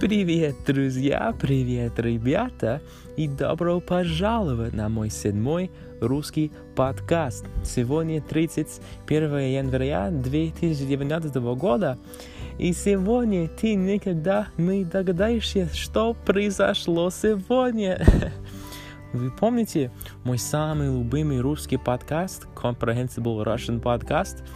Привет, друзья, привет, ребята, и добро пожаловать на мой седьмой русский подкаст. Сегодня 31 января 2019 года, и сегодня ты никогда не догадаешься, что произошло сегодня. Вы помните мой самый любимый русский подкаст, Comprehensible Russian Podcast?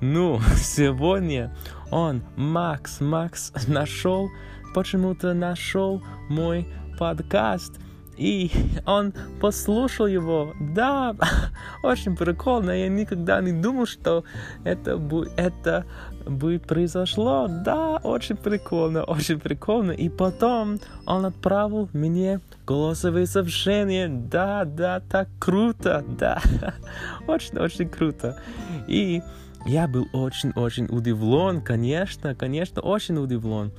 Ну, сегодня он, Макс, Макс, нашел, почему-то нашел мой подкаст. И он послушал его. Да, очень прикольно. Я никогда не думал, что это бы, это бы произошло. Да, очень прикольно, очень прикольно. И потом он отправил мне голосовые сообщения. Да, да, так круто. Да, очень-очень круто. И я был очень-очень удивлен, конечно, конечно, очень удивлен.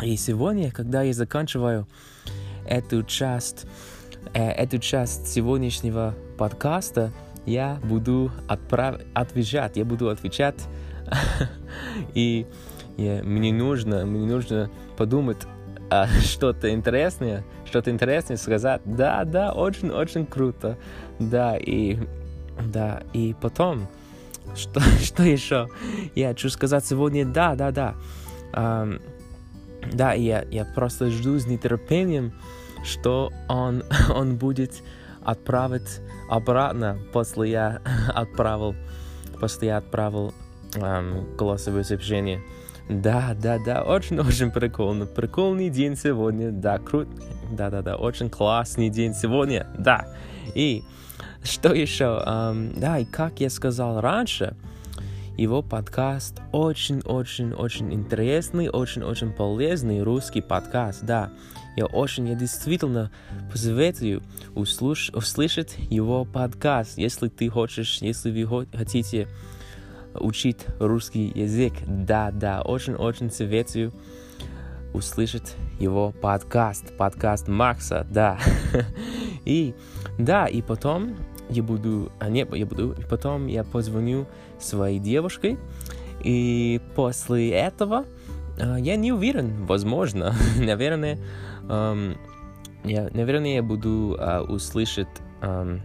И сегодня, когда я заканчиваю эту часть, э, эту часть сегодняшнего подкаста, я буду отправ... отвечать, я буду отвечать, и мне нужно, мне нужно подумать а, что-то интересное, что-то интересное сказать. Да, да, очень-очень круто, да, и да, и потом что, что еще? Я хочу сказать сегодня да, да, да. Um, да, я, я просто жду с нетерпением, что он, он будет отправить обратно после я отправил, после я отправил um, голосовое сообщение. Да, да, да, очень-очень прикольно. Прикольный день сегодня, да, круто. Да, да, да, очень классный день сегодня, да. И что еще? Um, да, и как я сказал раньше, его подкаст очень-очень-очень интересный, очень-очень полезный русский подкаст, да. Я очень, я действительно посоветую услыш, услышать его подкаст, если ты хочешь, если вы хотите учить русский язык. Да, да, очень-очень советую услышать его подкаст, подкаст Макса, да. и да, и потом я буду, а не, я буду, и потом я позвоню своей девушке, и после этого э, я не уверен, возможно, наверное, эм, я, наверное, я буду э, услышать эм,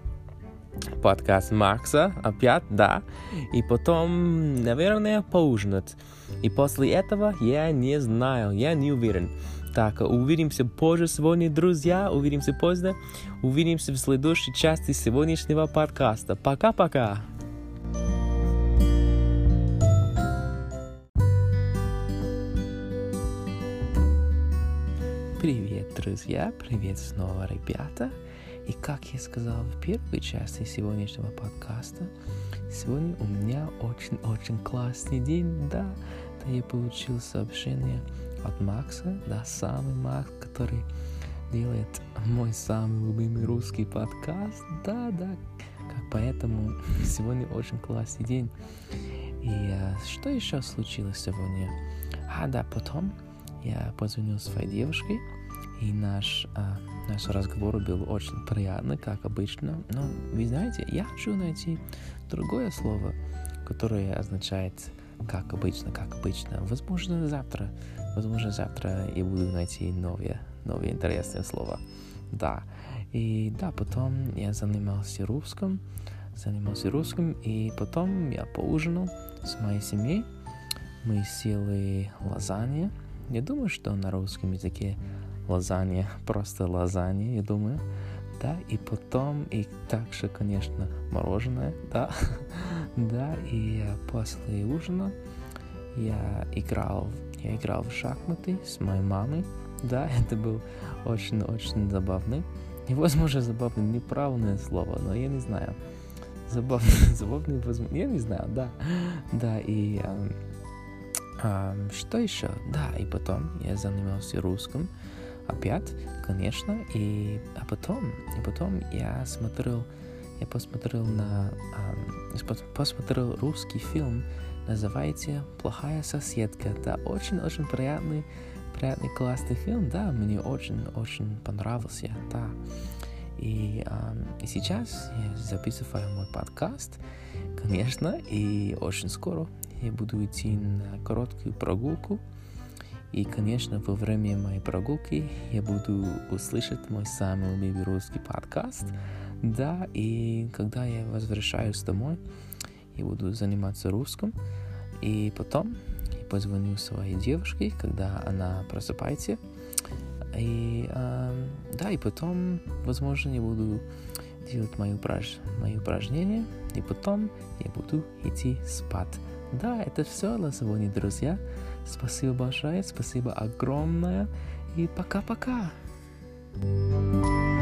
подкаст Макса опять, да, и потом, наверное, поужинать. И после этого я не знаю, я не уверен. Так, увидимся позже сегодня, друзья. Увидимся позже. Увидимся в следующей части сегодняшнего подкаста. Пока-пока. Привет, друзья! Привет снова, ребята! И как я сказал в первой части сегодняшнего подкаста, сегодня у меня очень-очень классный день, да, да я получил сообщение от Макса, да, самый Макс, который делает мой самый любимый русский подкаст, да, да, как поэтому сегодня очень классный день. И а, что еще случилось сегодня? А, да, потом я позвонил своей девушке, и наш, а, наш разговор был очень приятный, как обычно. Но, вы знаете, я хочу найти другое слово, которое означает как обычно, как обычно. Возможно, завтра Возможно, завтра я буду найти новые, новые интересные слова. Да. И да, потом я занимался русским, занимался русским, и потом я поужинал с моей семьей. Мы сели лазанья. Я думаю, что на русском языке лазанья просто лазанья, я думаю. Да, и потом, и также, конечно, мороженое, да, да, и после ужина я играл я играл в шахматы с моей мамой. Да, это был очень-очень забавный. И, возможно, забавный неправильное слово, но я не знаю. Забавный, забавный, возможно, я не знаю, да. Да, и а, а, что еще? Да, и потом я занимался русским опять, конечно, и а потом, и потом я смотрел, я посмотрел на, а, посмотрел русский фильм называется «Плохая соседка». Да, очень-очень приятный, приятный классный фильм, да, мне очень-очень понравился, да. И, э, и сейчас я записываю мой подкаст, конечно, и очень скоро я буду идти на короткую прогулку. И, конечно, во время моей прогулки я буду услышать мой самый любимый русский подкаст. Да, и когда я возвращаюсь домой, я буду заниматься русским. И потом позвоню своей девушке, когда она просыпается. И э, да, и потом, возможно, я буду делать мои, упраж... упражнения, и потом я буду идти спать. Да, это все на сегодня, друзья. Спасибо большое, спасибо огромное, и пока-пока. thank you